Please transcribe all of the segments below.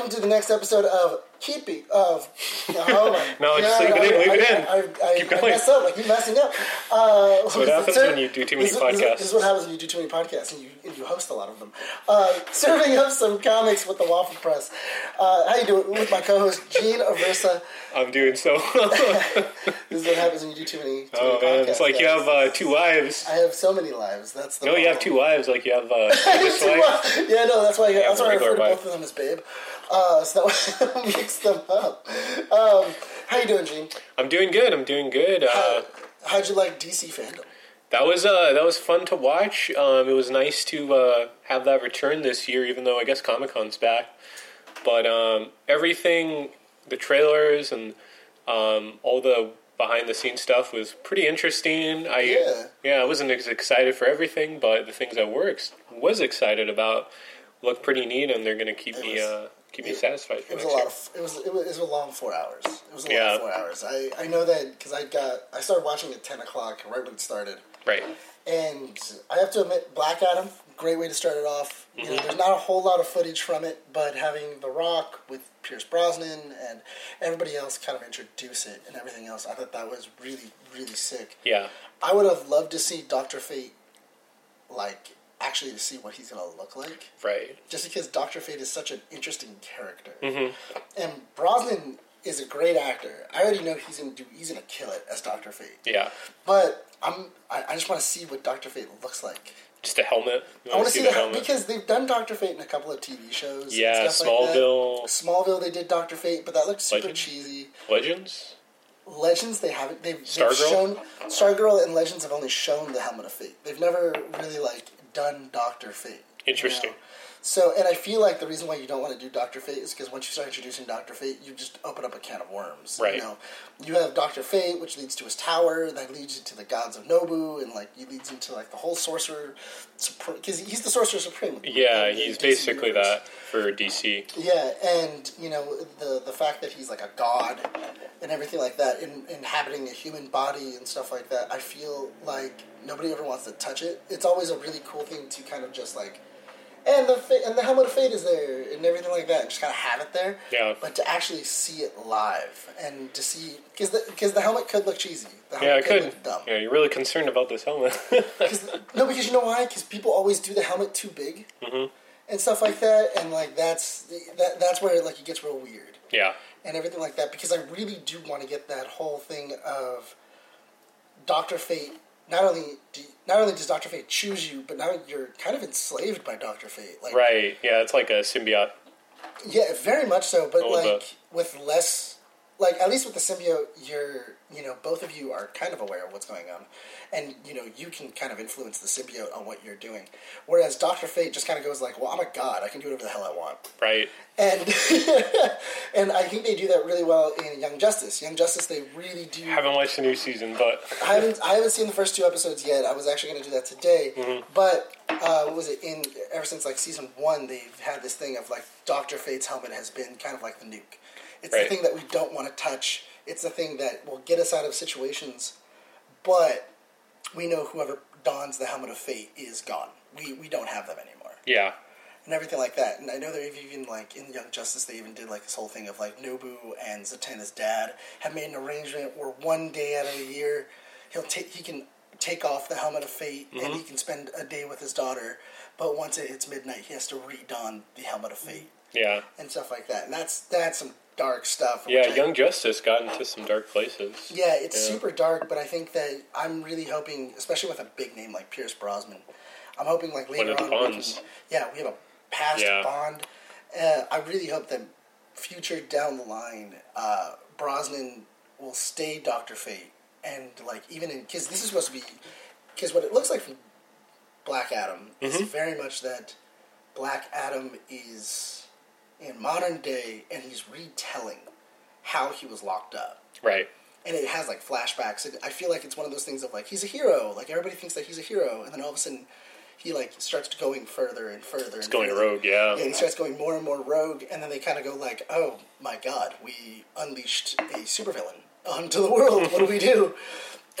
welcome to the next episode of Keeping of. Oh my No, just leave it in, I- leave it I- in. I, I, Keep I mess up. I keep messing up. Uh, That's what happens when you do too many this, is- this podcasts. This is what happens when you do too many podcasts and you, and you host a lot of them. Uh, serving up some comics with the Waffle Press. Uh, how you doing? With my co-host Gene Aversa. I'm doing so. This is what happens when you do too many. Too oh many man, podcasts, it's like you have uh, two wives. I have so many lives. That's the. No, you have two wives. Like you have uh, this have two wife. Yeah, no, that's why. that's a why I refer to both of them as babe. Uh, so that I mix them up. Um, how you doing, Gene? I'm doing good. I'm doing good. Uh, How'd you like DC FanDome? that was uh, that was fun to watch. Um, it was nice to uh, have that return this year, even though I guess Comic Con's back. But um, everything, the trailers and um, all the behind the scenes stuff was pretty interesting. I Yeah. yeah, I wasn't as excited for everything, but the things I were ex- was excited about look pretty neat, and they're going to keep It me was- uh, keep it- satisfied. For It was a next lot year. of. It was. It was, it was a long four hours. It was a Yeah. long four hours. I I know that because I got I started watching at ten o'clock right when it started, right. and I have to admit, Black Adam, great way to start it off. You Mm-hmm. know, there's not a whole lot of footage from it, but having The Rock with Pierce Brosnan and everybody else kind of introduce it and everything else, I thought that was really really sick. Yeah. I would have loved to see Doctor Fate, like actually to see what he's gonna look like. Right. Just because Doctor Fate is such an interesting character, Mhm. and Brosnan is a great actor. I already know he's gonna do. He's gonna kill it as Doctor Fate. Yeah. But I'm. I, I just want to see what Doctor Fate looks like. Just a helmet. I want to see, the, helmet. because they've done Doctor Fate in a couple of TV shows. and Yeah, stuff like that. Smallville, Smallville, they did Doctor Fate, but that looked super Legends? cheesy. Legends. Legends, they haven't. They've, they've Stargirl? shown Stargirl and Legends have only shown the Helmet of Fate. They've never really like done Doctor Fate. you Interesting. know? So, and I feel like the reason why you don't want to do Doctor Fate is because once you start introducing Doctor Fate, you just open up a can of worms. Right. You know, you have Doctor Fate, which leads to his tower, that leads into the gods of Nabu, and like he leads into like the whole sorcerer, because he's the sorcerer supreme. Yeah, he's DC basically universe. that for DC. Yeah, and you know the the fact that he's like a god and everything like that, in, inhabiting a human body and stuff like that. I feel like nobody ever wants to touch it. It's always a really cool thing to kind of just like, and the fa- and the helmet of fate is there and everything like that. Just kind of have it there. Yeah. But to actually see it live and to see because the because the helmet could look cheesy. The Yeah, it could. look dumb. Yeah, you're really concerned about this helmet. no, because you know why? Because people always do the helmet too big Mhm. and stuff like that, and like that's that that's where like it gets real weird yeah. and everything like that. Because I really do want to get that whole thing of Doctor Fate. Not only do, not only does Doctor Fate choose you, but now you're kind of enslaved by Doctor Fate. Like, Right. Yeah, it's like a symbiote. yeah, very much so. But like bit. with less, like at least with the symbiote, you're you know both of you are kind of aware of what's going on, and you know you can kind of influence the symbiote on what you're doing. Whereas Doctor Fate just kind of goes like, "Well, I'm a god. I can do whatever the hell I want." Right. And and I think they do that really well in Young Justice. Young Justice, they really do. Haven't watched the new season, but I haven't I haven't seen the first two episodes yet. I was actually going to do that today, Mm-hmm. but uh, what was it in ever since like season one? They've had this thing of like Doctor Fate's helmet has been kind of like the nuke. It's Right. the thing that we don't want to touch. It's the thing that will get us out of situations, but we know whoever dons the helmet of fate is gone. We we don't have them anymore yeah. and everything like that. And I know they've even like in Young Justice they even did like this whole thing of like Nabu and Zatanna's dad have made an arrangement where one day out of the year he'll take he can take off the helmet of fate and mm-hmm. he can spend a day with his daughter, but once it hits midnight he has to redon the helmet of fate Yeah. and stuff like that. And that's that's some dark stuff. Yeah, I- Young Justice got into some dark places. yeah, it's Yeah. super dark, but I think that I'm really hoping, especially with a big name like Pierce Brosnan, I'm hoping like later on, we Bonds. can, yeah, we have a past Yeah. Bond. Uh, I really hope that future down the line, uh, Brosnan will stay Doctor Fate, and like even in because this is supposed to be because what it looks like from Black Adam is Mm-hmm. very much that Black Adam is in modern day, and he's retelling how he was locked up Right. and it has like flashbacks. And I feel like it's one of those things of like he's a hero. Like everybody thinks that he's a hero, and then all of a sudden he like starts going further and further. It's going further. rogue, yeah. Yeah, he starts going more and more rogue, and then they kind of go like, "Oh my God, we unleashed a supervillain onto the world. what do we do?"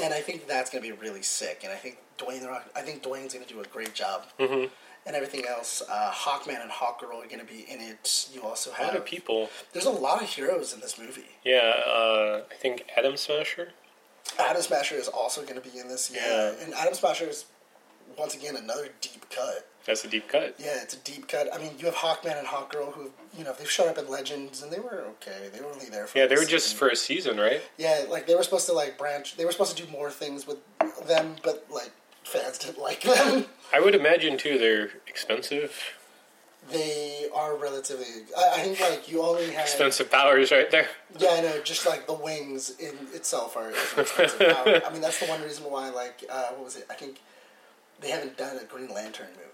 And I think that's going to be really sick. And I think Dwayne the Rock, I think Dwayne's going to do a great job. Mm-hmm. And everything else. Uh, Hawkman and Hawkgirl are going to be in it. You also have A lot of people. There's a lot of heroes in this movie. Yeah, uh, I think Atom Smasher. Atom Smasher is also going to be in this. Yeah, Yeah. and Atom Smasher is once again another deep cut. That's a deep cut. Yeah, it's a deep cut. I mean, you have Hawkman and Hawkgirl who, you know, they've shown up in Legends, and they were okay. They were only there for Yeah, they were just for a season, right? Yeah, like they were supposed to like branch. They were supposed to do more things with them, but like fans didn't like them. I would imagine too they're expensive. They are relatively. I, I think like you only have. Expensive powers right there. Yeah, I know. Just like the wings in itself are expensive power. I mean, that's the one reason why. Like, uh, what was it? I think they haven't done a Green Lantern movie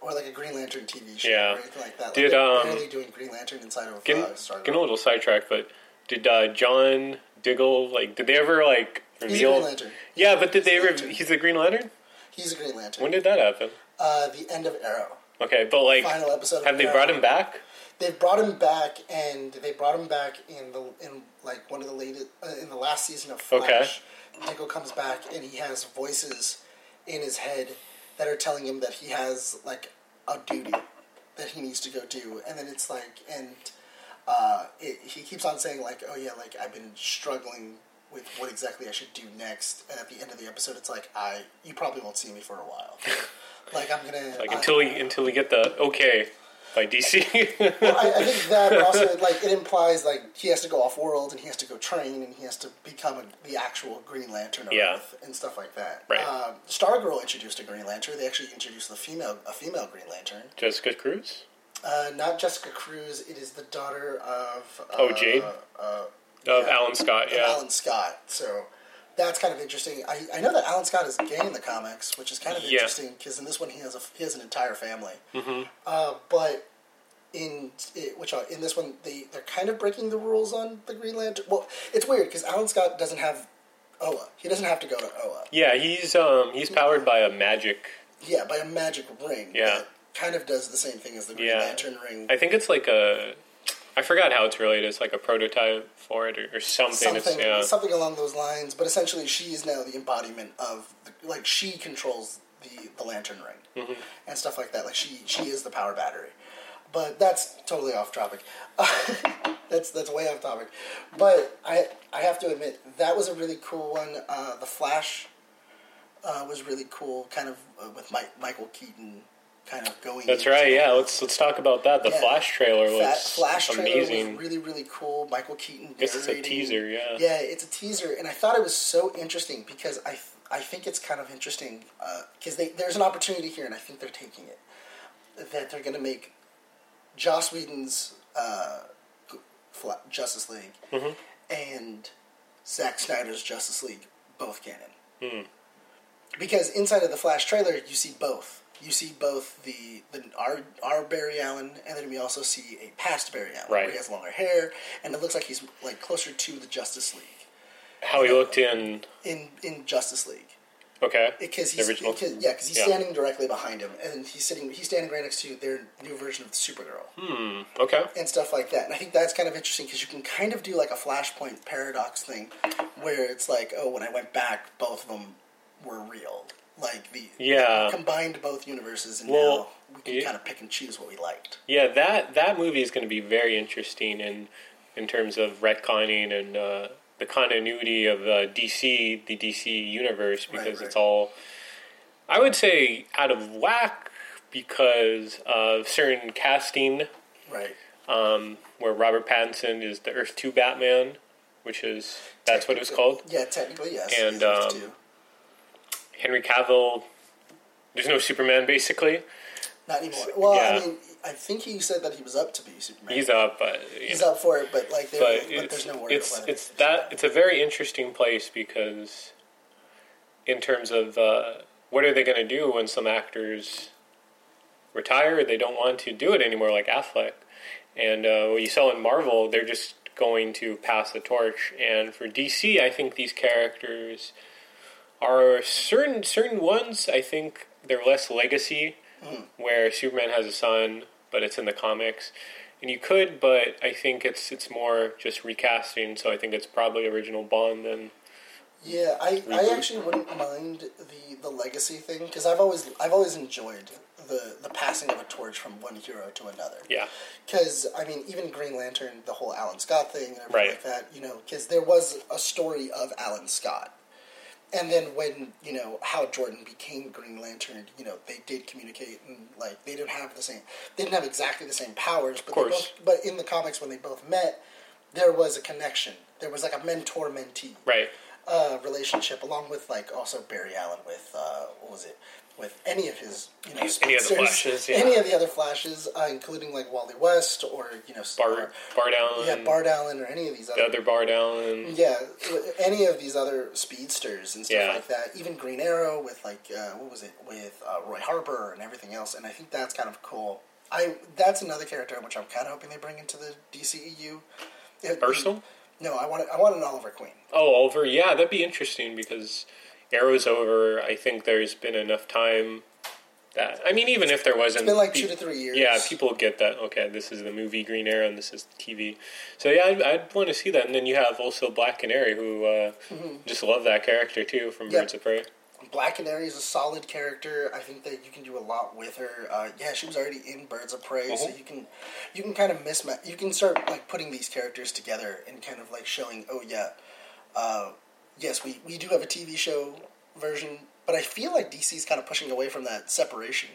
or like a Green Lantern TV show Yeah. or anything like that. Like, Did, they're um, doing Green Lantern inside of Getting, uh, Star getting a little sidetracked, but did uh, John Diggle like? Did they ever like He's a? Green Lantern. Yeah, but did they a ever? He's the Green Lantern. He's a Green Lantern. When did that happen? uh, the end of Arrow. Okay, but like, Final episode. of have they Arrow. brought him back? They've brought him back, and they brought him back in the in like one of the latest uh, in the last season of Flash. Diggle comes back, and he has voices in his head that are telling him that he has like a duty that he needs to go do, and then it's like, and uh, it, he keeps on saying like, oh yeah, like I've been struggling with what exactly I should do next, and at the end of the episode, it's like I you probably won't see me for a while. like I'm gonna Like I- until we until we get the okay by DC. well, I, I think that but also like it implies like he has to go off world and he has to go train and he has to become a, the actual Green Lantern of Yeah. Earth and stuff like that. Right. Uh, Stargirl introduced a Green Lantern. They actually introduced the female a female Green Lantern. Jessica Cruz. Uh, not Jessica Cruz. It is the daughter of uh, Oh, Jade? uh, Of Yeah. Alan Scott, yeah. Alan Scott. So. That's kind of interesting. I, I know that Alan Scott is gay in the comics, which is kind of Yeah. interesting because in this one he has a he has an entire family. Mm-hmm. Uh, but in it, which are, in this one they they're kind of breaking the rules on the Green Lantern. Well, it's weird because Alan Scott doesn't have Oa. He doesn't have to go to Oa. Yeah, he's um he's powered by a magic. Yeah, by a magic ring. Yeah. that kind of does the same thing as the Green Yeah. Lantern ring. I think it's like a. I forgot how it's related. It's like a prototype for it or, or something. something It's, yeah. something along those lines. But essentially, she is now the embodiment of the, like she controls the the lantern ring Mm-hmm. and stuff like that. Like she she is the power battery. But that's totally off topic. that's that's way off topic. But I I have to admit that was a really cool one. Uh, the Flash uh, was really cool, kind of uh, with Mike, Michael Keaton kind of going. That's right. Yeah, let's let's talk about that. The Yeah. Flash trailer Fa- was Flash trailer amazing. was really really cool. Michael Keaton. Guess it's a teaser, yeah. Yeah, it's a teaser, and I thought it was so interesting because I th- I think it's kind of interesting because they there's an opportunity here, and I think they're taking it. That they're going to make Joss Whedon's uh, Justice League Mhm. and Zack Snyder's Justice League both canon. Hmm. Because inside of the Flash trailer, you see both. You see both the, the our our Barry Allen, and then we also see a past Barry Allen, Right. where he has longer hair, and it looks like he's like closer to the Justice League How he looked in. in in Justice League Okay. because he's original? because, yeah because he's Yeah. standing directly behind him, and he's sitting he's standing right next to their new version of the Supergirl Hmm. Okay. and stuff like that. And I think that's kind of interesting because you can kind of do like a Flashpoint paradox thing, where it's like, oh, when I went back, both of them were real. Like the Yeah. combined both universes, and Well, now we can yeah. kind of pick and choose what we liked. Yeah, that that movie is going to be very interesting in in terms of retconning and uh, the continuity of uh, DC, the DC universe, because right. it's all, I would say, out of whack because of certain casting, Right. um, where Robert Pattinson is the Earth Two Batman, which is that's what it was called. Yeah, technically yes. And, um. Henry Cavill, there's no Superman basically. not anymore. Well, yeah. I mean, I think he said that he was up to be Superman. He's up, but He's know. up for it, but like, there, but but, there's no word. it's it's that it's a very interesting place because in terms of uh, what are they going to do when some actors retire they don't want to do it anymore like Affleck and uh, what you saw in Marvel they're just going to pass the torch and for DC I think these characters are certain certain ones I think they're less legacy hmm. where Superman has a son but it's in the comics and you could, but I think it's it's more just recasting. So I think it's probably original Bond than Yeah, I, I actually wouldn't mind the, the legacy thing because I've always I've always enjoyed the the passing of a torch from one hero to another. Yeah. Because I mean, even Green Lantern, the whole Alan Scott thing and everything Right. like that, you know, because there was a story of Alan Scott, and then when you know Hal Jordan became Green Lantern, you know, they did communicate and like they didn't have the same, they didn't have exactly the same powers, but both, but in the comics when they both met, there was a connection. There was like a mentor mentee Right. uh, relationship, along with like also Barry Allen with uh, what was it? With any of his you know Any of the Flashes, yeah. any of the other flashes, uh, including like Wally West or you know Bart, Bart Allen. yeah Bart Allen or any of these The other other Bart Allen. yeah any of these other speedsters and stuff Yeah. like that. Even Green Arrow with like uh, what was it with uh, Roy Harper and everything else, and I think that's kind of cool. I that's another character which I'm kind of hoping they bring into the DCEU. It- Ursel? No, I want I want an Oliver Queen. Oh, Oliver, Yeah, that'd be interesting because Arrow's over. I think there's been enough time that I mean, even if there wasn't, It's been like two to three years. Yeah, people get that. Okay, this is the movie Green Arrow, and this is TV. So yeah, I'd, I'd want to see that. And then you have also Black Canary, who uh, just love that character too from Mm-hmm. Birds of Prey. Black Canary is a solid character. I think that you can do a lot with her. Uh, yeah, she was already in Birds of Prey, so Mhm. you can you can kind of mismatch. You can start like putting these characters together and kind of like showing, oh yeah, uh, yes, we we do have a TV show version, but I feel like DC's kind of pushing away from that separation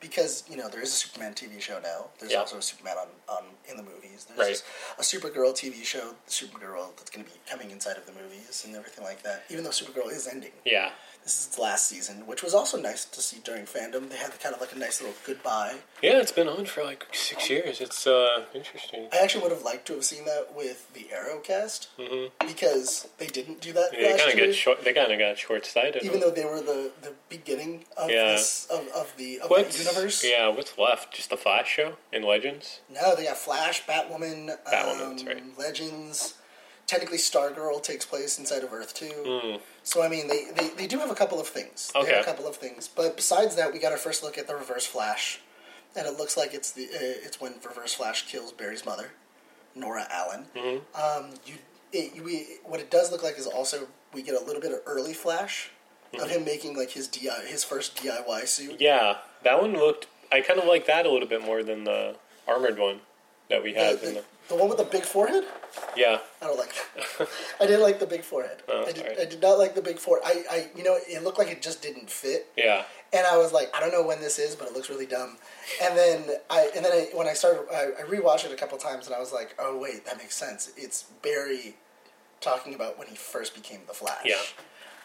because you know there is a Superman TV show now. There's Yeah. also a Superman on, on in the movies. There's Right. a Supergirl TV show, Supergirl that's going to be coming inside of the movies and everything like that. Even though Supergirl is ending Yeah, this is last season, which was also nice to see during FanDome. They had kind of like a nice little goodbye. yeah, it's been on for like six years. It's uh, interesting. I actually would have liked to have seen that with the Arrow cast hmm because they didn't do that They last kind of got short. They kind of got short sighted. even though they were the, the beginning of Yeah. this of, of the of what's the universe. yeah, what's left? Just the Flash show and Legends. No, they got Flash, Batwoman, Batwoman, um, right. Legends. Technically, Stargirl takes place inside of Earth Two. Mm. So I mean, they, they, they do have a couple of things. They have Okay. a couple of things, but besides that, we got our first look at the Reverse Flash, and it looks like it's the uh, it's when Reverse Flash kills Barry's mother, Nora Allen. Mhm. Um, you, it, we what it does look like is also we get a little bit of early Flash Mm-hmm. of him making like his DI his first DIY suit. Yeah, that one looked. I kind of like that a little bit more than the armored one that we The, had. in the, the, the one with the big forehead. yeah, I don't like that. I didn't like the big forehead. Oh, I, did, alright. I did not like the big forehead. I, I, you know, it looked like it just didn't fit. yeah, and I was like, I don't know when this is, but it looks really dumb. And then I and then I, when I started, I, I rewatched it a couple times, and I was like, oh wait, that makes sense. It's Barry talking about when he first became the Flash. Yeah.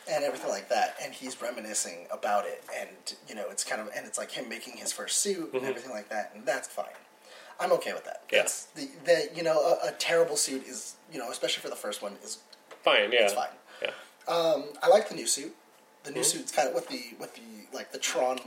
And everything like that, and he's reminiscing about it, and you know, it's kind of, and it's like him making his first suit and Mhm. everything like that, and that's fine. I'm okay with that. Yeah. The, the you know, a, a terrible suit is, you know, especially for the first one, is fine. Yeah, it's fine. yeah. Um, I like the new suit. The new Mhm. suit's kind of with the with the like the Tron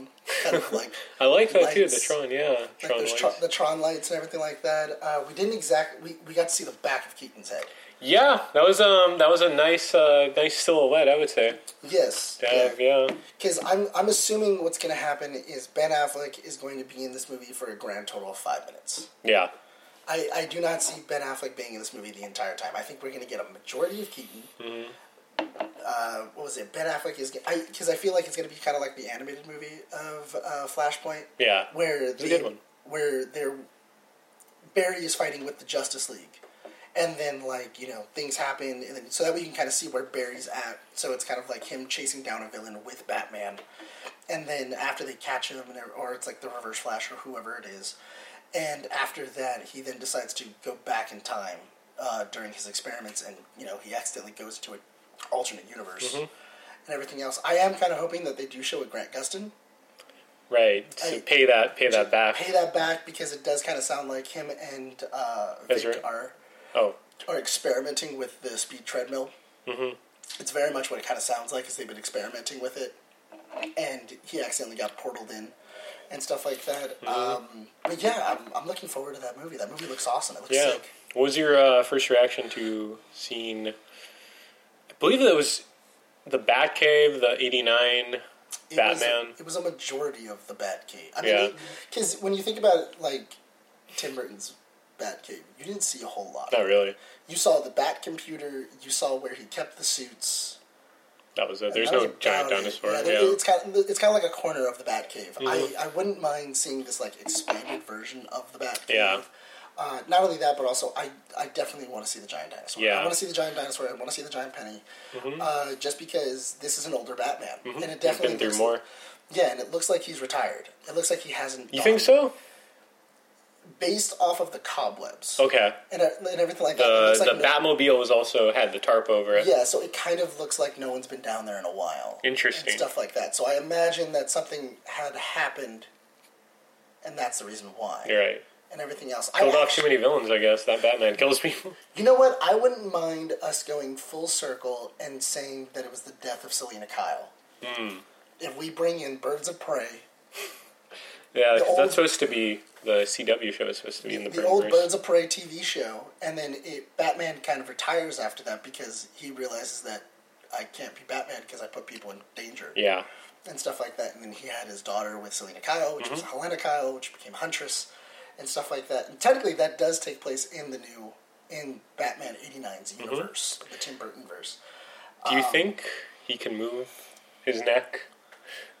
kind of like I like that too. The. Tron, yeah, like Tron lights. Tron, the Tron lights and everything like that. Uh, we didn't exactly we, we got to see the back of Keaton's head. Yeah, that was um that was a nice uh nice silhouette. I would say. Yes, yeah. yeah. Because I'm I'm assuming what's going to happen is Ben Affleck is going to be in this movie for a grand total of five minutes. Yeah. I, I do not see Ben Affleck being in this movie the entire time. I think we're going to get a majority of Keaton. Mhm. Uh, what was it? Ben Affleck is because I, feel like it's going to be kind of like the animated movie of uh, Flashpoint, Yeah. where It's a good one. where they're Barry is fighting with the Justice League, and then like you know things happen, and then so that way you can kind of see where Barry's at. So it's kind of like him chasing down a villain with Batman, and then after they catch him, and or it's like the Reverse Flash or whoever it is, and after that he then decides to go back in time uh, during his experiments, and you know he accidentally goes into an alternate universe. Mhm. And everything else. I am kind of hoping that they do show a Grant Gustin. Right. So I- pay that pay that back. Pay that back because it does kind of sound like him and uh, Vic Ezra. are Oh. are experimenting with the speed treadmill. Mhm. It's very much what it kind of sounds like, is they've been experimenting with it, and he accidentally got portaled in and stuff like that. Mm-hmm. Um, but yeah, I'm, I'm looking forward to that movie. That movie looks awesome. It looks Yeah. sick. What was your uh, first reaction to seeing? I believe it was the Batcave, the '89 It Batman. Was, it was a majority of the Batcave. I mean, because when you think about it, like Tim Burton's Batcave, you didn't see a whole lot. Not really. You saw the Bat computer. You saw where he kept the suits. that was it. There's no giant dinosaur. Yeah, Yeah, it's kind of it's kind of like a corner of the Batcave. I Mhm. I wouldn't mind seeing this like expanded version of the Batcave. Yeah. Uh, not only that, but also I, I definitely want to see the giant dinosaur. Yeah. I want to see the giant dinosaur. I want to see the giant penny. Mhm. Uh, just because this is an older Batman, Mhm. and it He's definitely been through more. Yeah, and it looks like he's retired. It looks like he hasn't. You think so? Based off of the cobwebs Okay. and, uh, and everything like that. The looks like the no- Batmobile was also had the tarp over it. Yeah, so it kind of looks like no one's been down there in a while. Interesting. And stuff like that. So I imagine that something had happened, and that's the reason why. You're right. And everything else. Killed I off actu- too many villains, I guess. That Batman kills people. You know what? I wouldn't mind us going full circle and saying that it was the death of Selina Kyle. Hmm. If we bring in Birds of Prey, Yeah, The old- that's supposed to be the CW show is supposed to be in the, the old. Birds of Prey TV show, and then it, Batman kind of retires after that because he realizes that I can't be Batman because I put people in danger. Yeah. and stuff like that. And then he had his daughter with Selina Kyle, which was Mm-hmm. Helena Kyle, which became Huntress, and stuff like that. And technically, that does take place in the new in Batman '89's Mm-hmm. universe, the Tim Burton verse. Do you Um, think he can move his neck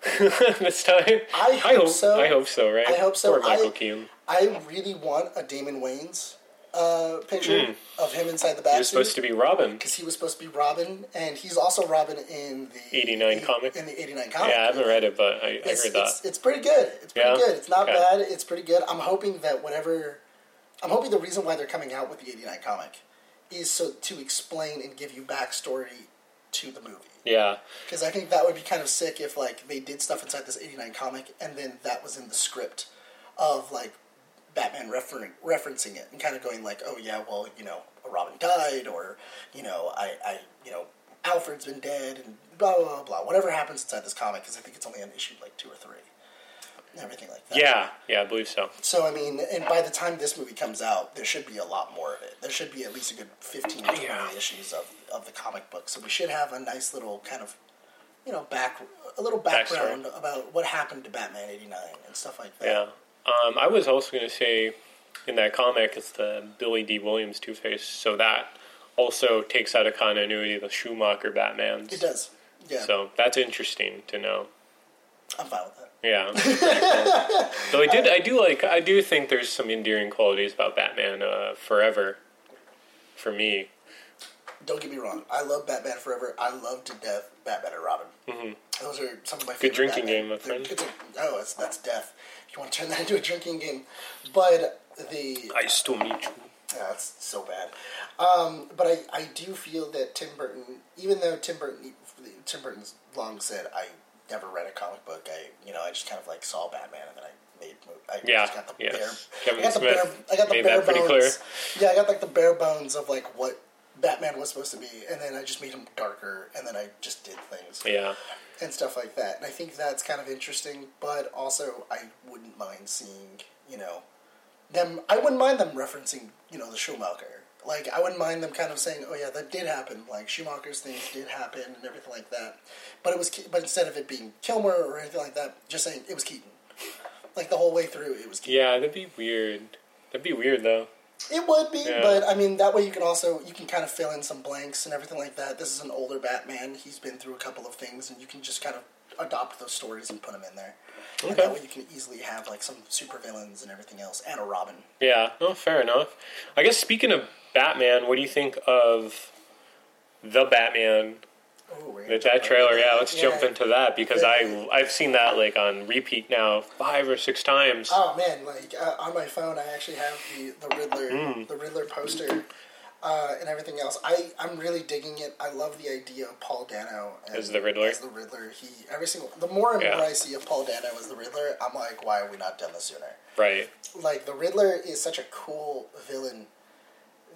this time? I hope so. I hope so. Right? I hope so. Or Michael I- Keaton. I really want a Damon Wayans uh, picture of him inside the bathroom. He was supposed to be Robin. because he was supposed to be Robin, and he's also Robin in the 89 comic? In the '89 comic, Yeah, I haven't read it, but I, I it's, heard that. It's, it's pretty good. It's pretty Yeah? good. It's not Okay. bad. It's pretty good. I'm hoping that whatever, I'm hoping the reason why they're coming out with the '89 comic is so to explain and give you backstory to the movie. Yeah. Because I think that would be kind of sick if like they did stuff inside this '89 comic and then that was in the script of like Batman refer- referencing it and kind of going like, oh yeah, well you know, Robin died or you know, I, I you know, Alfred's been dead and blah blah blah blah. Whatever happens inside this comic, because I think it's only on issue like two or three, and everything like that. Yeah. Yeah, I believe so. So I mean, and by the time this movie comes out, there should be a lot more of it. There should be at least a good fifteen to twenty Yeah. issues of, of the comic book. So we should have a nice little kind of, you know, back a little Backstory. background about what happened to Batman eighty nine and stuff like that. Yeah. Um, I was also going to say in that comic, it's the Billy Dee Williams Two Face, so that also takes out of continuity the Schumacher Batmans. It does. Yeah, So that's interesting to know. I'm fine with that. Yeah. Though I did, I do like, I do think there's some endearing qualities about Batman uh, Forever. For me, Don't get me wrong. I love Batman Forever. I love to death Batman and Robin. Mm-hmm. Those are some of my Good favorite drinking Batman. game, my They're- friend. it's a- oh, it's, that's death. You want to turn that into a drinking game, but the I still meet you. Yeah, that's so bad. Um, but I, I do feel that Tim Burton, even though Tim Burton, Tim Burton's long said I never read a comic book. I, you know, I just kind of like saw Batman and then I made. I Yeah, just got the yes. bare. Kevin I got the Smith bare. I got the made bare that pretty bones. clear. Yeah, I got like the bare bones of like what Batman was supposed to be, and then I just made him darker, and then I just did things Yeah. and stuff like that. And I think that's kind of interesting, but also I wouldn't mind seeing, you know, them. I wouldn't mind them referencing, you know, the Schumacher. Like I wouldn't mind them kind of saying, "Oh yeah, that did happen." Like Schumacher's things did happen and everything like that. But it was, Ke- but instead of it being Kilmer or anything like that, just saying it was Keaton. Like the whole way through, it was Keaton. Yeah, that'd be weird. That'd be weird though. It would be, Yeah. but I mean that way you can also you can kind of fill in some blanks and everything like that. This is an older Batman; he's been through a couple of things, and you can just kind of adopt those stories and put them in there. And Okay. that way you can easily have like some super villains and everything else, and a Robin. Yeah, no, fair enough. I guess speaking of Batman, what do you think of the Batman? Oh, we're That, jump that right trailer, yeah. Let's jump into that because I I've seen that like on repeat now five or six times. Oh man, like uh, on my phone, I actually have the the Riddler, Hmm. the Riddler poster, uh, and everything else. I I'm really digging it. I love the idea of Paul Dano As the Riddler? As the Riddler, he every single the more and Yeah. more I see of Paul Dano as the Riddler, I'm like, why are we not done this sooner? Right. like the Riddler is such a cool villain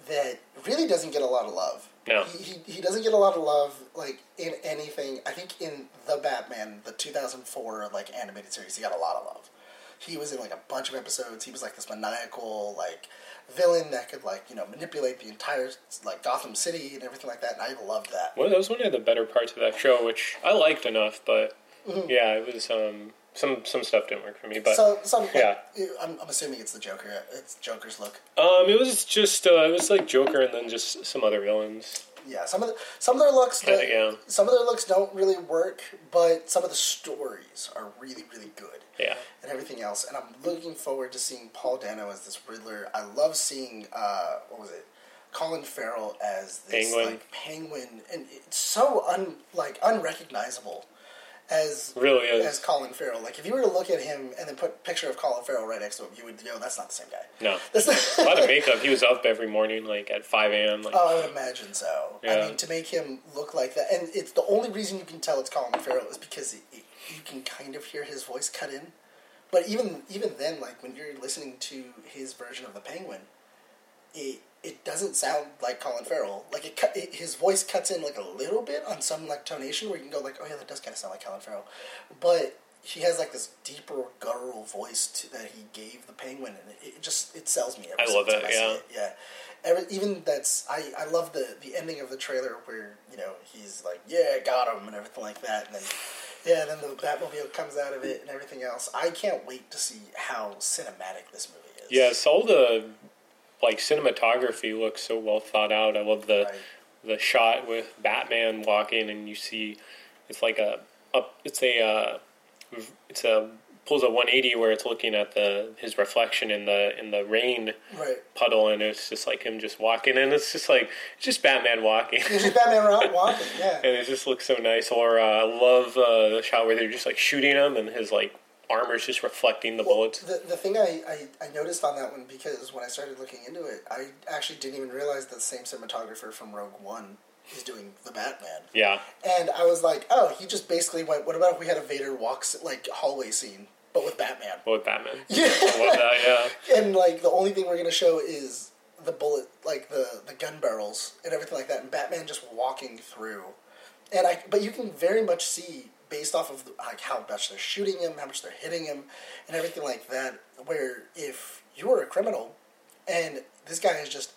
that really doesn't get a lot of love. No. He, he, he doesn't get a lot of love like in anything. I think in the Batman, the 2004 like animated series, he got a lot of love. He was in like a bunch of episodes. He was like this maniacal like villain that could like you know manipulate the entire like Gotham City and everything like that. And I loved that. Well, that was one of the better parts of that show, which I liked enough, but Mm-hmm. yeah, it was um some some stuff didn't work for me, but so, so yeah. I'm, I'm assuming it's the Joker. It's Joker's look. um it was just uh, it was like Joker and then just some other villains. Yeah, some of the, some of their looks, Kinda, yeah. some of their looks don't really work, but some of the stories are really, really good. Yeah. and everything else. And I'm looking forward to seeing Paul Dano as this Riddler. I love seeing uh, what was it, Colin Farrell as this Penguin. like penguin, and it's so un like unrecognizable as Really is. as Colin Farrell. Like if you were to look at him and then put a picture of Colin Farrell right next to him, you would know that's not the same guy. No. That's not- A lot of makeup. He was up every morning, like at 5 a.m. Like, Oh, I would imagine so. I mean, to make him look like that, and it's the only reason you can tell it's Colin Farrell is because it, it, you can kind of hear his voice cut in. But even even then, like when you're listening to his version of the Penguin, it it doesn't sound like Colin Farrell. Like it, cut, it his voice cuts in like a little bit on some like tonation where you can go like, oh yeah, that does kind of sound like Colin Farrell, but he has like this deeper guttural voice to, that he gave the Penguin, and it, it just it sells me. I love time see yeah. it. yeah. Every, even that's I, I love the the ending of the trailer where you know he's like yeah got him and everything like that and then yeah then the Batmobile comes out of it and everything else. I can't wait to see how cinematic this movie is. Yes, all the like cinematography looks so well thought out. I love the Right. the shot with Batman walking, and you see it's like a up. It's a uh, it's a pulls a 180 where it's looking at the his reflection in the in the rain right. puddle, and it's just like him just walking, and it's just like it's just Batman walking. It's just Batman walking. Yeah. and it just looks so nice. Or uh, I love uh, the shot where they're just like shooting him, and his like armor's just reflecting the bullets. The, the thing I, I, I noticed on that one because when I started looking into it, I actually didn't even realize that the same cinematographer from Rogue One is doing the Batman. Yeah, And I was like, oh, he just basically went. What about if we had a Vader walks like hallway scene, but with Batman? with Batman. Yeah. That. Yeah. and like the only thing we're gonna show is the bullet, like the the gun barrels and everything like that, and Batman just walking through. And I, but you can very much see based off of like how much they're shooting him, how much they're hitting him, and everything like that. Where if you were a criminal, and this guy is just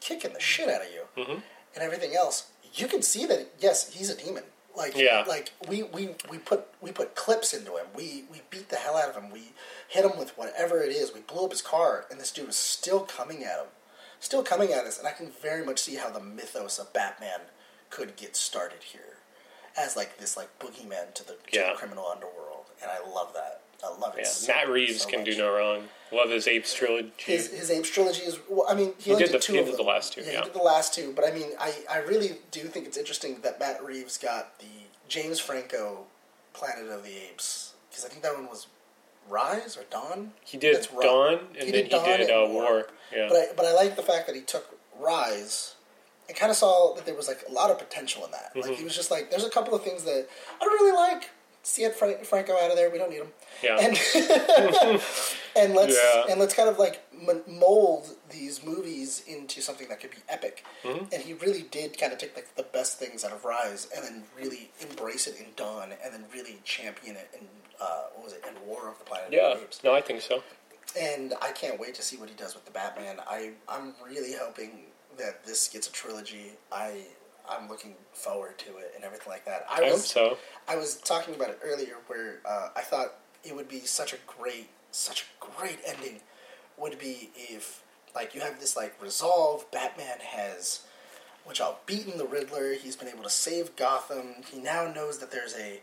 kicking the shit out of you, Mhm. and everything else, you can see that yes, he's a demon. Like Yeah. like we, we, we put we put clips into him. We we beat the hell out of him. We hit him with whatever it is. We blew up his car, and this dude was still coming at him, still coming at us. And I can very much see how the mythos of Batman could get started here, as like this like boogeyman to the, to Yeah. the criminal underworld. And I love that. I love it. Yeah, so- Matt Reeves so can do no wrong. Love his Apes trilogy. His his Apes trilogy is. Well, I mean, he, He did did, the- two he of did the last two, Yeah, yeah. he did the last two. But I mean, I, I really do think it's interesting that Matt Reeves got the James Franco Planet of the Apes because I think that one was Rise or Dawn. he did. Dawn, and He then did Dawn he did uh, War. War. Yeah, But I but I like the fact that he took Rise. And kind of saw that there was like a lot of potential in that. Like Mm-hmm. he was just like, there's a couple of things that I don't really like. See it, Fra- Franco out of there. We don't need him. yeah, and and let's Yeah. and let's kind of like mold these movies into something that could be epic. Mm-hmm. And he really did kind of take like the best things out of Rise and then really embrace it in Dawn and then really champion it in uh, what was it in War of the Planet yeah. of the Apes. No, I think so. And I can't wait to see what he does with the Batman. I I'm really hoping that this gets a trilogy. I I'm looking forward to it and everything like that. I I hope was so. I was talking about it earlier, where uh, I thought it would be such a great, such a great ending. Would be if like you have this like resolve. Batman has, which I'll beaten the Riddler. He's been able to save Gotham. He now knows that there's a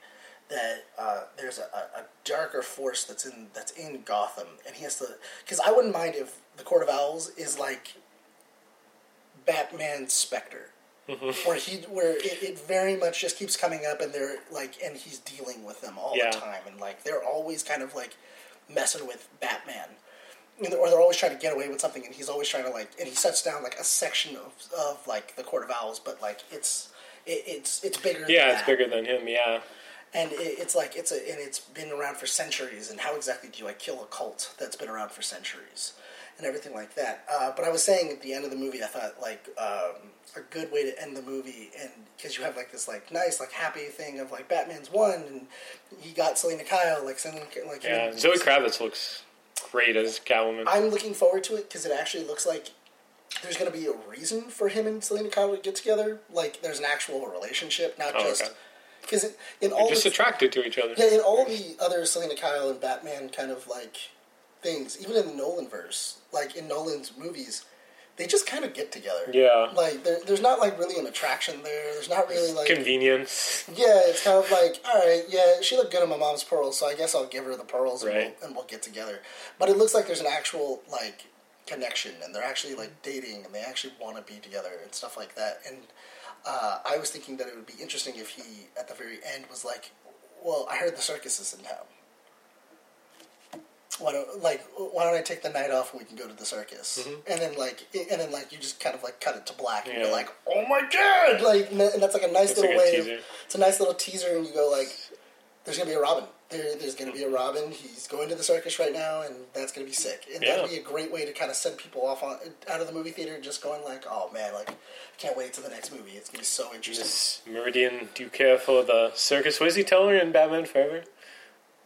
that uh, there's a, a, a darker force that's in that's in Gotham, and he has to. Because I wouldn't mind if the Court of Owls is like Batman's Spectre mm-hmm. where he where it, it very much just keeps coming up and they're like and he's dealing with them all Yeah. the time and like they're always kind of like messing with Batman know, or they're always trying to get away with something and he's always trying to like and he sets down like a section of, of like the Court of Owls but like it's it, it's it's bigger than Yeah, it's that. bigger than him. Yeah, and it, it's like it's a and it's been around for centuries. And how exactly do I kill a cult that's been around for centuries, and everything like that? Uh, but I was saying at the end of the movie, I thought like um, a good way to end the movie, and because you have like this like nice like happy thing of like Batman's won and he got Selina Kyle like sending like yeah. Zoe Kravitz looks great as Catwoman. I'm looking forward to it because it actually looks like there's going to be a reason for him and Selina Kyle to get together. Like there's an actual relationship, not Oh, just okay. because in all just the, attracted to each other. yeah, in all the other Selina Kyle and Batman kind of like things, even in the Nolan verse, like in Nolan's movies, they just kind of get together. Yeah. Like there, there's not like really an attraction there. There's not really like Convenience. yeah. It's kind of like all right, yeah. She looked good in my mom's pearls, so I guess I'll give her the pearls and, Right. we'll, and we'll get together. But it looks like there's an actual like connection, and they're actually like dating, and they actually want to be together and stuff like that. And uh, I was thinking that it would be interesting if he at the very end was like, "Well, I heard the circus is in town." Why don't like why don't I take the night off and we can go to the circus? And then like and then like you just kind of like cut it to black and Mm-hmm. Yeah. you're like, oh my god! Like and that's like a nice a little way. teaser. It's a nice little teaser, and you go like, there's gonna be a Robin. There, there's gonna be a Robin. He's going to the circus right now, and that's gonna be sick. And Yeah. that'd be a great way to kind of send people off on out of the movie theater, just going like, oh man, like can't wait to the next movie. It's gonna be so interesting. Meridian, do you care for the circus? What does he tell her in Batman Forever?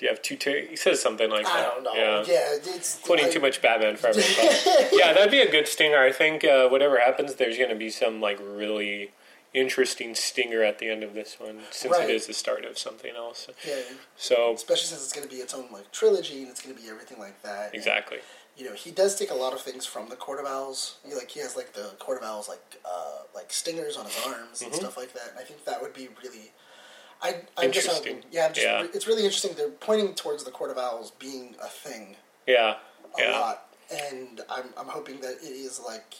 You have two? Ter- he says something like I that. don't know. Yeah. Yeah, it's Quoting too much Batman Forever. but- yeah, that'd be a good stinger. I think uh, whatever happens, there's going to be some like really interesting stinger at the end of this one, since Right. it is the start of something else. Yeah, So especially since it's gonna be its own like trilogy and it's gonna be everything like that. exactly. you know, he does take a lot of things from the Court of Owls. He, like he has like the Court of Owls like uh, like stingers on his arms Mm-hmm. and stuff like that. And I think that would be really. I, I'm just Interesting. hoping, yeah, I'm just, Yeah. it's really interesting. They're pointing towards the Court of Owls being a thing Yeah. a Yeah. lot, and I'm I'm hoping that it is like.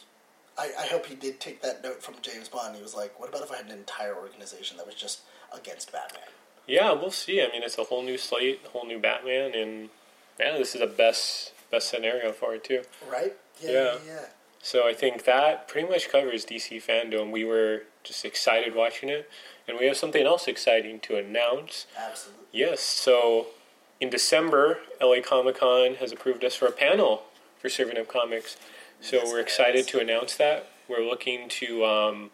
I, I hope he did take that note from James Bond. He was like, "What about if I had an entire organization that was just against Batman?" Yeah, we'll see. I mean, it's a whole new slate, a whole new Batman, and yeah, this is the best best scenario for it too. Right? Yeah, Yeah. yeah. yeah. So I think that pretty much covers DC FanDome. We were just excited watching it, and we have something else exciting to announce. Absolutely. Yes, so in December, LA Comic Con has approved us for a panel for Serving Up Comics. So Yes, we're excited to announce that. We're looking to um,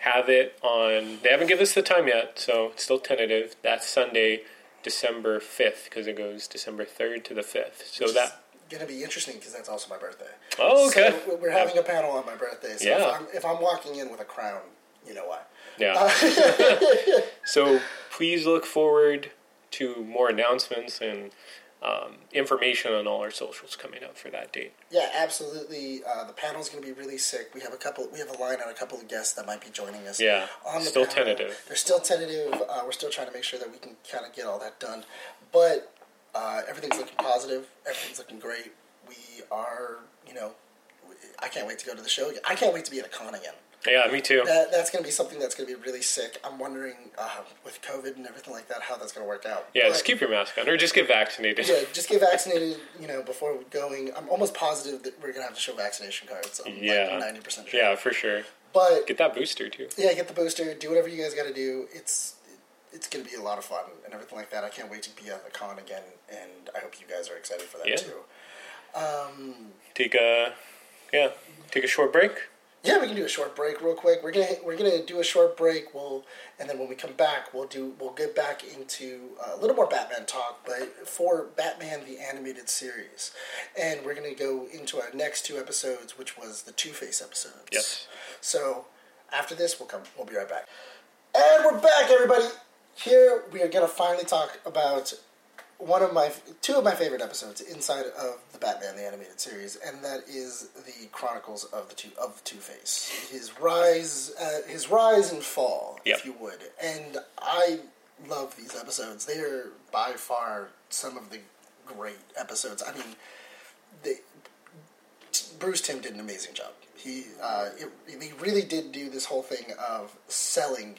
have it on. They haven't given us the time yet, so it's still tentative. That's Sunday, December fifth, because it goes December third to the fifth. So Which that. is gonna be interesting because that's also my birthday. Oh, okay. So we're having a panel on my birthday. So Yeah. if, I'm, if I'm walking in with a crown, you know why. Yeah. so please look forward to more announcements and um, information on all our socials coming up for that date. Yeah, absolutely. Uh, the panel's going to be really sick. We have a couple. We have a line on a couple of guests that might be joining us. Yeah, on the still panel. tentative. They're still tentative. Uh, we're still trying to make sure that we can kind of get all that done. But uh, everything's looking positive. Everything's looking great. We are, you know, I can't wait to go to the show again. I can't wait to be at a con again. Yeah, me too. That, that's going to be something that's going to be really sick. I'm wondering uh, with COVID and everything like that how that's going to work out. Yeah, But- just keep your mask on, or just get vaccinated. yeah, just get vaccinated, you know, before going. I'm almost positive that we're gonna have to show vaccination cards. I'm Yeah. like ninety percent sure. Yeah, for sure. but Get that booster too. yeah, get the booster. Do whatever you guys got to do. It's it's gonna be a lot of fun and everything like that. I can't wait to be at the con again, and I hope you guys are excited for that Yeah. too. Um, Take a yeah, take a short break. Yeah, we can do a short break real quick. We're gonna we're gonna do a short break. We'll and then when we come back, we'll do we'll get back into a little more Batman talk, but for Batman the animated series, and we're gonna go into our next two episodes, which was the Two Face episodes. Yes. So after this, we'll come. We'll be right back. And we're back, everybody. Here we are gonna finally talk about one of my two of my favorite episodes inside of the Batman the animated series, and that is the Chronicles of the two of Two Face. His rise, uh, his rise and fall, Yep. if you would. And I love these episodes. They are by far some of the great episodes. I mean, they, Bruce Timm did an amazing job. He uh, it, he really did do this whole thing of selling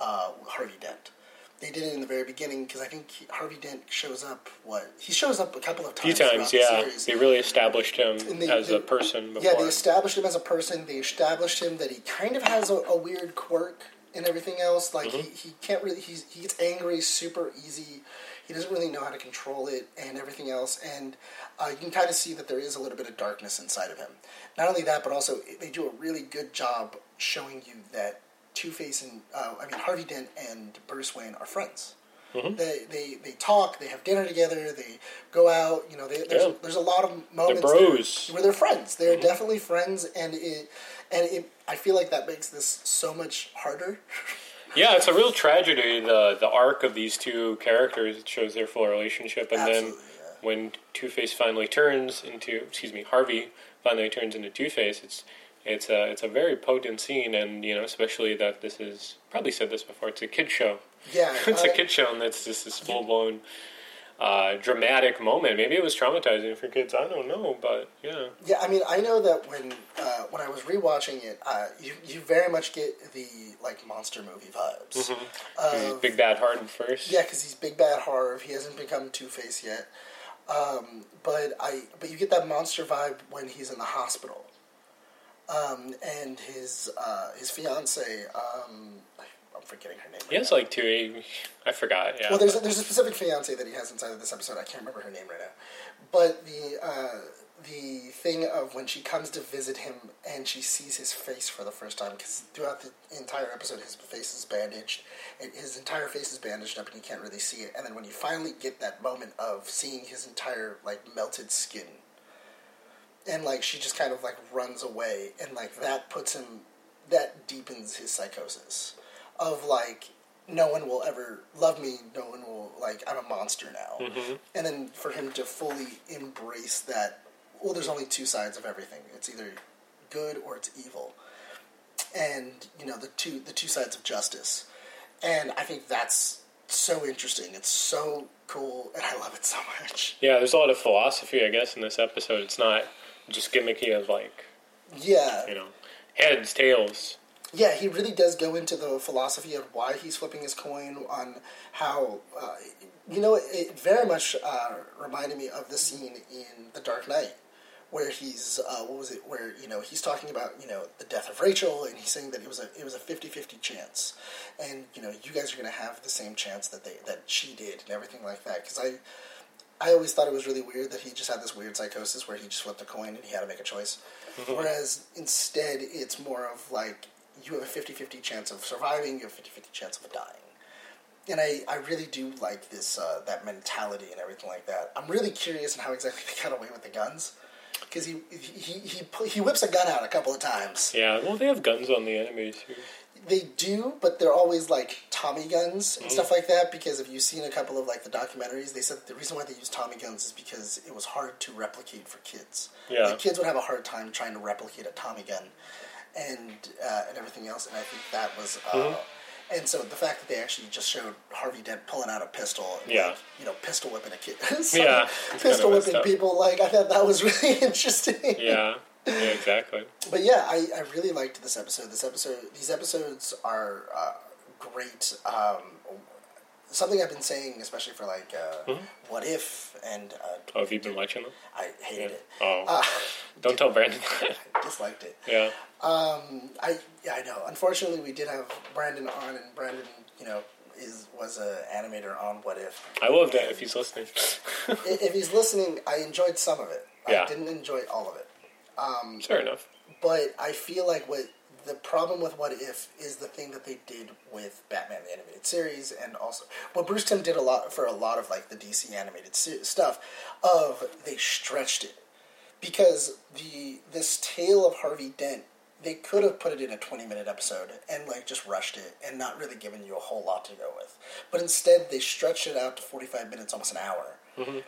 uh, Harvey Dent. They did it in the very beginning because I think he, Harvey Dent shows up. What he shows up a couple of times. A few times. yeah. The. They really established him they- as they- a person before. Yeah, they established him as a person. They established him that he kind of has a, a weird quirk and everything else. Like Mm-hmm. he, he can't really he's, he gets angry super easy. He doesn't really know how to control it and everything else. And uh, you can kind of see that there is a little bit of darkness inside of him. Not only that, but also they do a really good job showing you that Two Face and uh, I mean Harvey Dent and Bruce Wayne are friends. Mm-hmm. They, they they talk. They have dinner together. They go out. You know, they, there's Yeah. there's a lot of moments They're bros. Mm-hmm. where they're friends. They're definitely friends, and it and it. I feel like that makes this so much harder. Yeah, it's a real tragedy. The the arc of these two characters it shows their full relationship, and then yeah. when Two Face finally turns into, excuse me, Harvey finally turns into Two Face. It's it's a it's a very potent scene, and you know, especially that this is probably said this before. It's a kid show. Yeah, it's uh, a kid show, and that's just this full blown. Uh, dramatic moment. Maybe it was traumatizing for kids. I don't know, but yeah. Yeah, I mean, I know that when uh, when I was rewatching it, uh, you you very much get the like monster movie vibes. He's Of- big bad Harden first. Yeah, because he's big bad Harv. He hasn't become Two Face yet. Um, but I but you get that monster vibe when he's in the hospital. Um, and his uh, his fiance, um, I'm forgetting her name. He has like two. I forgot. Yeah. Well, there's a, there's a specific fiance that he has inside of this episode. I can't remember her name right now, but the uh, the thing of when she comes to visit him and she sees his face for the first time because throughout the entire episode his face is bandaged, and his entire face is bandaged up and you can't really see it. And then when you finally get that moment of seeing his entire like melted skin, and like she just kind of like runs away, and like that puts him that deepens his psychosis of like no one will ever love me no one will like i'm a monster now. Mm-hmm. And then for him to fully embrace that well there's only two sides of everything. It's either good or it's evil. And you know the two the two sides of justice. And i think that's so interesting. It's so cool and i love it so much. Yeah, there's a lot of philosophy, I guess, in this episode. It's not just gimmicky of like yeah. you know heads, tails. Yeah, he really does go into the philosophy of why he's flipping his coin on how, uh, you know, it very much uh, reminded me of the scene in The Dark Knight, where he's, uh, what was it, where, you know, he's talking about, you know, the death of Rachel, and he's saying that it was a, it was a 50-50 chance, and, you know, you guys are going to have the same chance that they, that she did, and everything like that, because I, I always thought it was really weird that he just had this weird psychosis where he just flipped a coin and he had to make a choice. Whereas instead, it's more of like you have a 50 50 chance of surviving, you have a 50 50 chance of dying. And I, I really do like this uh, that mentality and everything like that. I'm really curious on how exactly they got away with the guns. Because he, he, he, he whips a gun out a couple of times. Yeah, well, they have guns on the enemies. Too. They do, but they're always like Tommy guns and stuff like that. Because if you've seen a couple of like the documentaries, they said the reason why they use Tommy guns is because it was hard to replicate for kids. Yeah. like, kids would have a hard time trying to replicate a Tommy gun, and uh, and everything else. And I think that was. Uh, And so the fact that they actually just showed Harvey Dent pulling out a pistol, and, Yeah. like, you know, pistol whipping a kid, So, Yeah, pistol whipping people, like I thought that was really interesting. Yeah, yeah, exactly. But yeah, I, I really liked this episode. This episode, these episodes are uh, great. Um, something I've been saying, especially for like uh, Mm-hmm. what if, and uh, Oh, have you been watching them? I hated it. Oh, Uh, don't tell Brandon. I disliked it. yeah, Um, I yeah, I know. Unfortunately, we did have Brandon on, and Brandon, you know, is was a animator on What If. I love that. If he's listening, if he's listening, I enjoyed some of it. Yeah. I didn't enjoy all of it. Um, fair enough. But I feel like what the problem with What If is the thing that they did with Batman the animated series, and also what Bruce Timm did a lot for a lot of like the DC animated stuff. Of they stretched it because the this tale of Harvey Dent. They could have put it in a 20 minute episode and like just rushed it and not really given you a whole lot to go with. But instead they stretched it out to 45 minutes, almost an hour mm-hmm.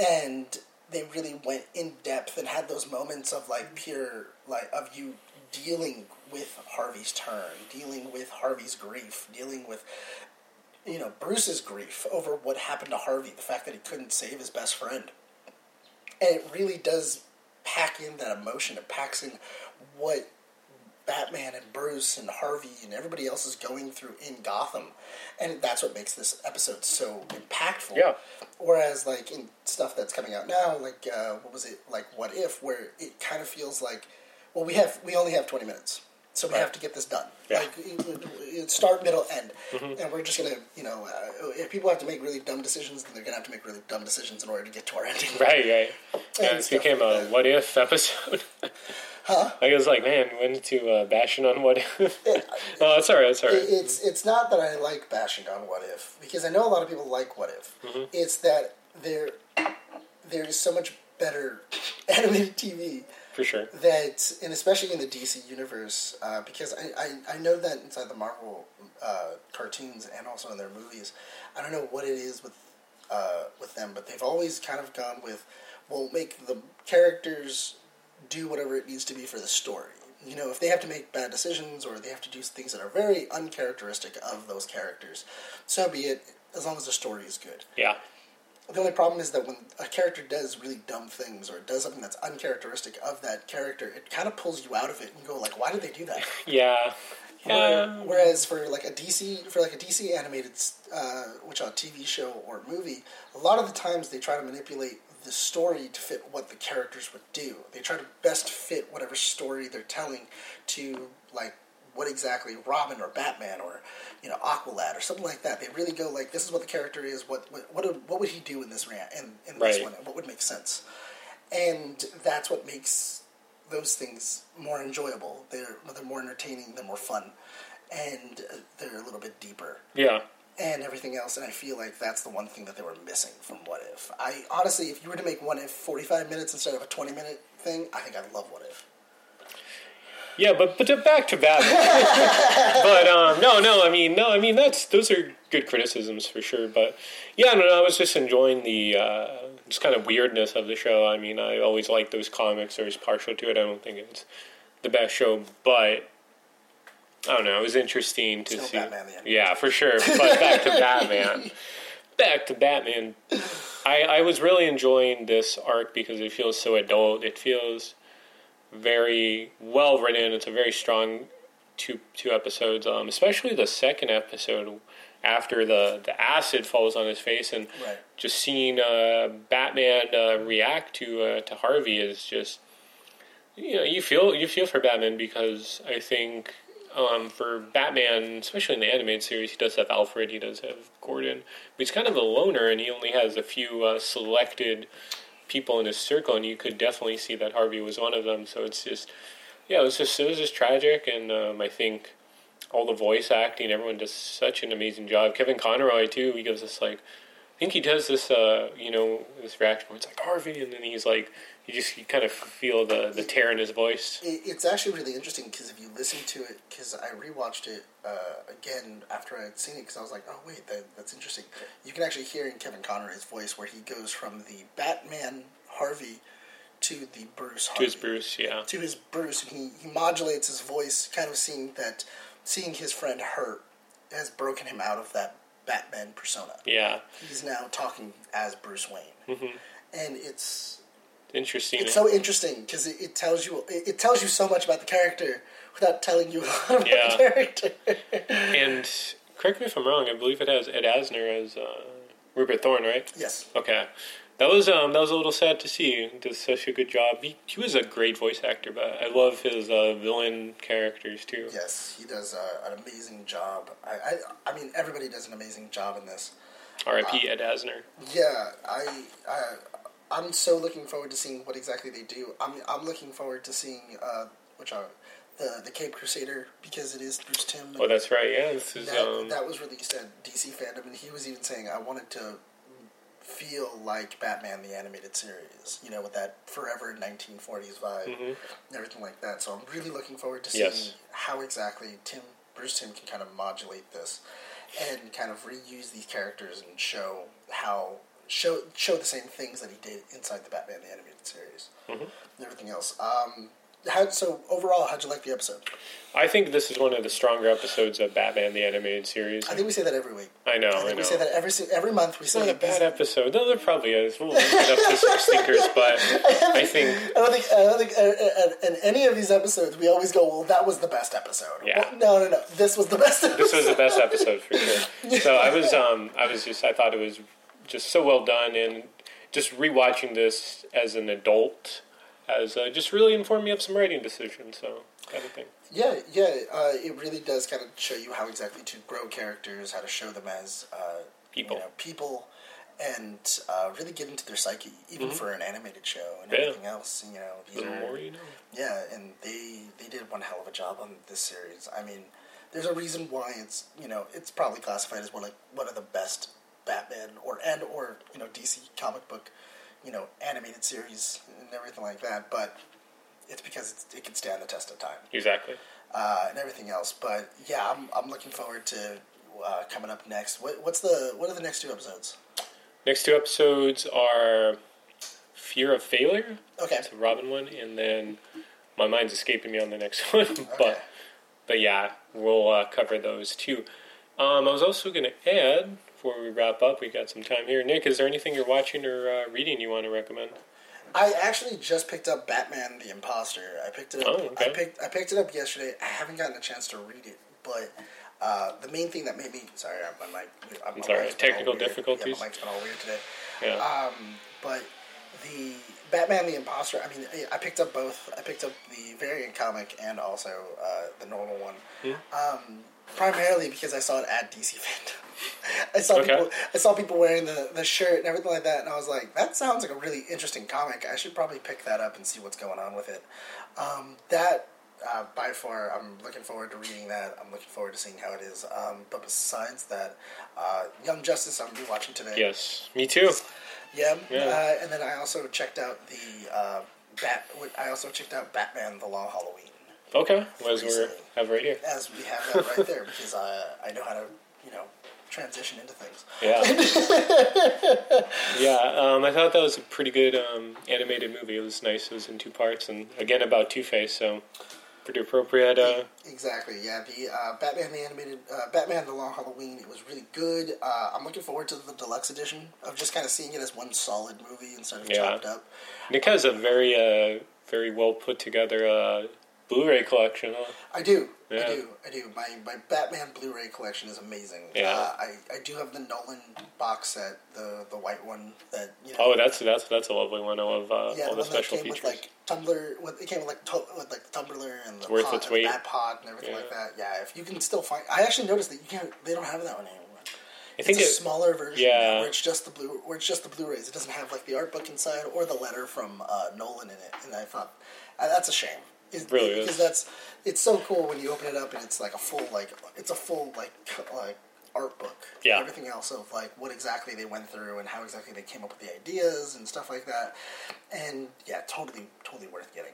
and they really went in depth and had those moments of like mm-hmm. pure like of you dealing with Harvey's turn, dealing with Harvey's grief, dealing with you know Bruce's grief over what happened to Harvey, the fact that he couldn't save his best friend, and it really does pack in that emotion. It packs in what Batman and Bruce and Harvey and everybody else is going through in Gotham, and that's what makes this episode so impactful. Yeah. Whereas, like in stuff that's coming out now, like uh, what was it, like What If, where it kind of feels like, well, we have we only have twenty minutes, so we Right. have to get this done. Yeah. Like it- it- it- start, middle, end, and we're just gonna, you know, uh, if people have to make really dumb decisions, then they're gonna have to make really dumb decisions in order to get to our ending. Right, right. Yeah, this stuff became like a what if episode. huh? I was like, man, went to uh, bashing on what if. Oh, it's alright. It's alright. It- It's it's not that I like bashing on What If because I know a lot of people like What If. Mm-hmm. It's that there there is so much better animated TV For sure. that, and especially in the DC universe, uh, because I, I, I know that inside the Marvel uh, cartoons and also in their movies, I don't know what it is with uh, with them, but they've always kind of gone with, we'll make the characters do whatever it needs to be for the story. You know, if they have to make bad decisions or they have to do things that are very uncharacteristic of those characters, so be it. As long as the story is good. Yeah. The only problem is that when a character does really dumb things or does something that's uncharacteristic of that character, it kind of pulls you out of it and go like, "Why did they do that?" Yeah. Where- Yeah. Whereas for like a DC for like a DC animated uh, which a TV show or movie, a lot of the times they try to manipulate the story to fit what the characters would do. They try to best fit whatever story they're telling to like what exactly Robin or Batman or you know Aqualad or something like that. They really go like this is what the character is. What what what, would- what would he do in this ran in, in this Right. one? What would make sense? And that's what makes those things more enjoyable. They're they're more entertaining. They're more fun, and they're a little bit deeper Yeah. and everything else. And I feel like that's the one thing that they were missing from What If. I honestly, if you were to make What If forty five minutes instead of a twenty minute thing, I think I'd love What If. Yeah, but but to back to Batman. but um, no, no, I mean, no, I mean that's those are good criticisms for sure. But yeah, no, no I was just enjoying the uh, just kind of weirdness of the show. I mean, I always like those comics. I was partial to it. I don't think it's the best show, but I don't know. It was interesting to Still see. Batman, yeah, for sure. But back to Batman. Back to Batman. I, I was really enjoying this arc because it feels so adult. It feels very well written. It's a very strong two two episodes. Um, especially the second episode after the the acid falls on his face and Right. just seeing uh, Batman uh, react to uh, to Harvey is just you know you feel you feel for Batman because I think um, for Batman, especially in the animated series, he does have Alfred, he does have Gordon, but he's kind of a loner and he only has a few uh, selected people in his circle, and you could definitely see that Harvey was one of them. So it's just yeah, it was just it was just tragic, and um, I think all the voice acting, everyone does such an amazing job. Kevin Conroy too, he gives us like, think he does this, uh, you know, this reaction where it's like Harvey, and then he's like, you just you kind of feel the the tear in his voice. It, it's actually really interesting because if you listen to it, because I rewatched it uh, again after I had seen it, because I was like, oh wait, that, that's interesting. You can actually hear in Kevin Conroy's voice where he goes from the Batman Harvey to the Bruce To his Bruce, yeah, to his Bruce, and he, he modulates his voice, kind of seeing that, seeing his friend hurt has broken him out of that Batman persona. yeah, He's now talking as Bruce Wayne, hmm and it's interesting. it's so interesting because it, it tells you it, it tells you so much about the character without telling you a lot about Yeah. the character. and correct me if I'm wrong. I believe it has Ed Asner as uh, Rupert Thorne, right? yes, Okay. That was um that was a little sad to see. He did such a good job. He he was a great voice actor, but I love his uh, villain characters too. yes, he does uh, an amazing job. I, I I mean everybody does an amazing job in this. R.I.P. Ed Asner. Yeah, I, I, I'm so looking forward to seeing what exactly they do. I'm, I'm looking forward to seeing uh, which are the the Caped Crusader because it is Bruce Timm. Oh, that's right. Yeah, is that, um that was released at DC FanDome, and he was even saying I wanted to feel like Batman the animated series. You know, with that forever 1940s vibe mhm. and everything like that. So I'm really looking forward to seeing Yes. how exactly Timm Bruce Timm can kind of modulate this and kind of reuse these characters and show how show show the same things that he did inside the Batman the animated series Mhm. and everything else. Um, how, so overall, how'd you like the episode? I think this is one of the stronger episodes of Batman the animated series. I think we say that every week. I know. I I, think know. we say that every every month. We It's say not a bad episode. No, there probably is. We'll leave it up to some stinkers, but I think I don't think. I don't think. Uh, uh, in any of these episodes, we always go, "Well, that was the best episode." Yeah. Well, no, no, no. This was the best. Episode. this was the best episode for sure. So I was, um, I was just, I thought it was just so well done, and just rewatching this as an adult has uh, just really informed me of some writing decisions. So kind of thing. Yeah, yeah. Uh, it really does kind of show you how exactly to grow characters, how to show them as uh, People. you know, people, and uh, really get into their psyche, even for an animated show and Mm-hmm. Yeah. everything else. You know, these The are more you know. Yeah, and they they did one hell of a job on this series. I mean, there's a reason why it's you know it's probably classified as one like one of the best Batman or and or you know DC comic book you know animated series and everything like that. But it's because it's, it can stand the test of time Exactly. uh, and everything else. But yeah, I'm I'm looking forward to uh, coming up next. What, what's the what are the next two episodes? Next two episodes are Fear of Failure. Okay. It's a Robin one, and then my mind's escaping me on the next one. but but yeah, we'll uh, cover those too. Um, I was also going to add before we wrap up. We got some time here. Nick, is there anything you're watching or uh, reading you want to recommend? I actually just picked up Batman: The Imposter. I picked it up. Oh, okay. I picked I picked it up yesterday. I haven't gotten a chance to read it, but uh, the main thing that made me sorry, I'm, like I'm, I'm sorry, mic's been all technical difficulties? Yeah, my mic's been all weird today. Yeah. Um, but the Batman: The Imposter. I mean, I picked up both. I picked up the variant comic and also uh, the normal one. Hmm. Um, primarily because I saw it at DC FanDome. I saw Okay. people. I saw people wearing the, the shirt and everything like that, and I was like, "That sounds like a really interesting comic. I should probably pick that up and see what's going on with it." Um, that uh, by far, I'm looking forward to reading that. I'm looking forward to seeing how it is. Um, but besides that, uh, Young Justice, I'm rewatching today. yes, me too. Yeah. Yeah. Uh, and then I also checked out the uh, Bat. I also checked out Batman: The Long Halloween. Okay, as we have right here. As we have that right there, because I I know how to you know transition into things. Yeah. yeah, um, I thought that was a pretty good um, animated movie. It was nice. It was in two parts, and again about Two Face, so pretty appropriate. Uh, Exactly. Yeah. The uh, Batman the animated uh, Batman: The Long Halloween. It was really good. Uh, I'm looking forward to the deluxe edition of just kind of seeing it as one solid movie instead of Yeah. chopped up. Nick has a very, uh, very well put together uh, Blu-ray collection. Huh? I do. Yeah. I do. I do. My my Batman Blu-ray collection is amazing. Yeah. Uh, I I do have the Nolan box set, the the white one that you know. Oh, that's that's that's a lovely one. I love uh, yeah, all the the one that special came features. with like Tumbler. With, it came with like to, with like the Tumbler and the Worth pod, its weight. the pod and everything Yeah. like that. Yeah, if you can still find, I actually noticed that you can't. They don't have that one anymore. I think it's a it, smaller version yeah. where it's just the blue, where it's just the Blu-rays. It doesn't have like the art book inside or the letter from uh, Nolan in it, and I thought uh, that's a shame. Really because that's it's so cool when you open it up and it's like a full like it's a full like like art book. Yeah. everything else of like what exactly they went through and how exactly they came up with the ideas and stuff like that, and yeah, totally totally worth getting,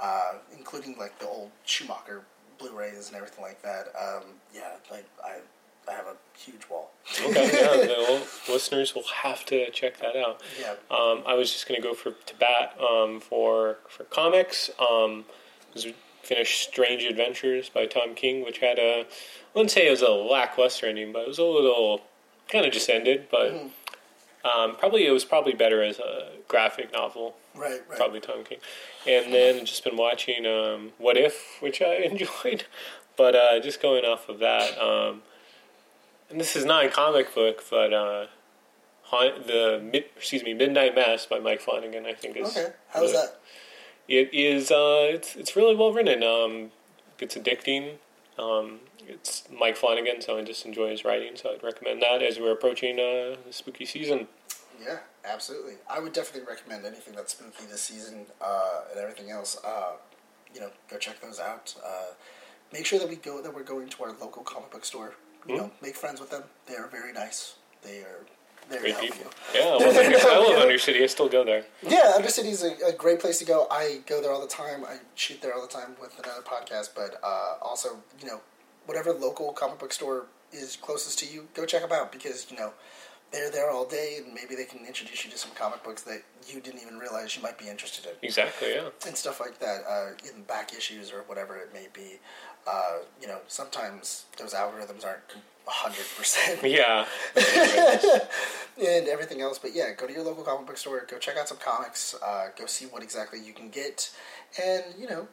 uh, including like the old Schumacher Blu-rays and everything like that. Um, yeah, like I I have a huge wall. okay, yeah, the listeners will have to check that out. Yeah. Um, I was just going to go for to bat um, for for comics. Um, 'cause we finished Strange Adventures by Tom King, which had a I wouldn't say it was a lackluster ending, but it was a little kind of just ended. But Mm-hmm. um, probably it was probably better as a graphic novel. Right, right. Probably Tom King, and then just been watching um, What If, which I enjoyed. But uh, just going off of that, um, and this is not a comic book, but uh, Haunt, the excuse me, Midnight Mass by Mike Flanagan, I think is Okay, how's that? It is. Uh, it's it's really well written. Um, it's addicting. Um, it's Mike Flanagan, so I just enjoy his writing. So I'd recommend that as we're approaching uh, the spooky season. Yeah, absolutely. I would definitely recommend anything that's spooky this season uh, and everything else. Uh, you know, go check those out. Uh, make sure that we go that we're going to our local comic book store. You Mhm. know, make friends with them. They are very nice. They are there Great to help people. you. Yeah, Under, I love Undercity. I still go there. Yeah, Undercity is a, a great place to go. I go there all the time. I shoot there all the time with another podcast. But uh, also, you know, whatever local comic book store is closest to you, go check them out because you know they're there all day, and maybe they can introduce you to some comic books that you didn't even realize you might be interested in, Exactly. Yeah. and stuff like that. Uh, in back issues or whatever it may be. Uh, you know, sometimes those algorithms aren't hundred percent Yeah. and everything else. But yeah, go to your local comic book store, go check out some comics, uh, go see what exactly you can get, and you know,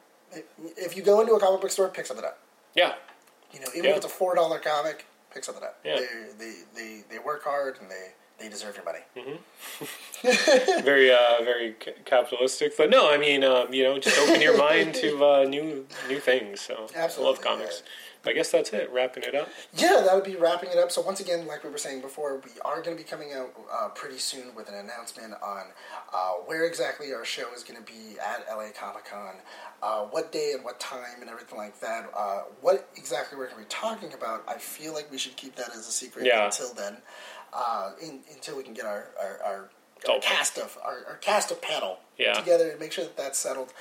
if- you go into a comic book store, pick something up. Yeah. You know, even Yeah. if it's a four dollar comic, pick something up. Yeah. They, they they they work hard and they they deserve your money. very uh, very ca- capitalistic, but no, I mean, um, you know, just open your mind to uh, new new things. So I love comics. I guess that's it. Wrapping it up. Yeah, that would be wrapping it up. So once again, like we were saying before, we are going to be coming out uh, pretty soon with an announcement on uh, where exactly our show is going to be at LA Comic Con, uh, what day and what time and everything like that. Uh, what exactly we're going to be talking about, I feel like we should keep that as a secret Yeah. until then, uh, in, until we can get our, our, our our Oh. cast of our, our cast of panel Yeah. together and make sure that that's settled.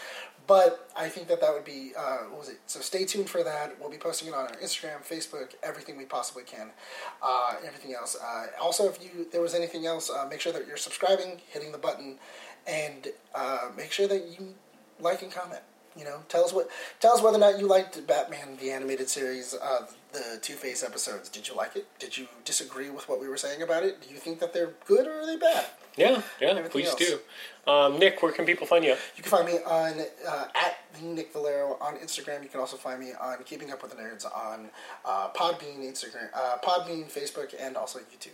But I think that that would be uh, what was it? So stay tuned for that. We'll be posting it on our Instagram, Facebook, everything we possibly can, uh, everything else. Uh, also, if you there was anything else, uh, make sure that you're subscribing, hitting the button, and uh, make sure that you like and comment. You know, tell us what tell us whether or not you liked Batman the animated series, uh, the Two Face episodes. Did you like it? Did you disagree with what we were saying about it? Do you think that they're good or are they bad? Yeah, yeah, Everything please else. do. Um, Nick, where can people find you? You can find me on uh, at Nick Valero on Instagram. You can also find me on Keeping Up with the Nerds on uh, Podbean, Instagram, uh, Podbean, Facebook, and also YouTube.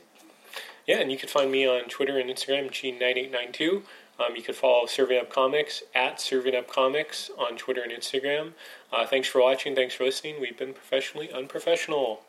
Yeah, and you can find me on Twitter and Instagram, G9892. Um, you can follow Serving Up Comics at Serving Up Comics on Twitter and Instagram. Uh, thanks for watching. Thanks for listening. We've been professionally unprofessional.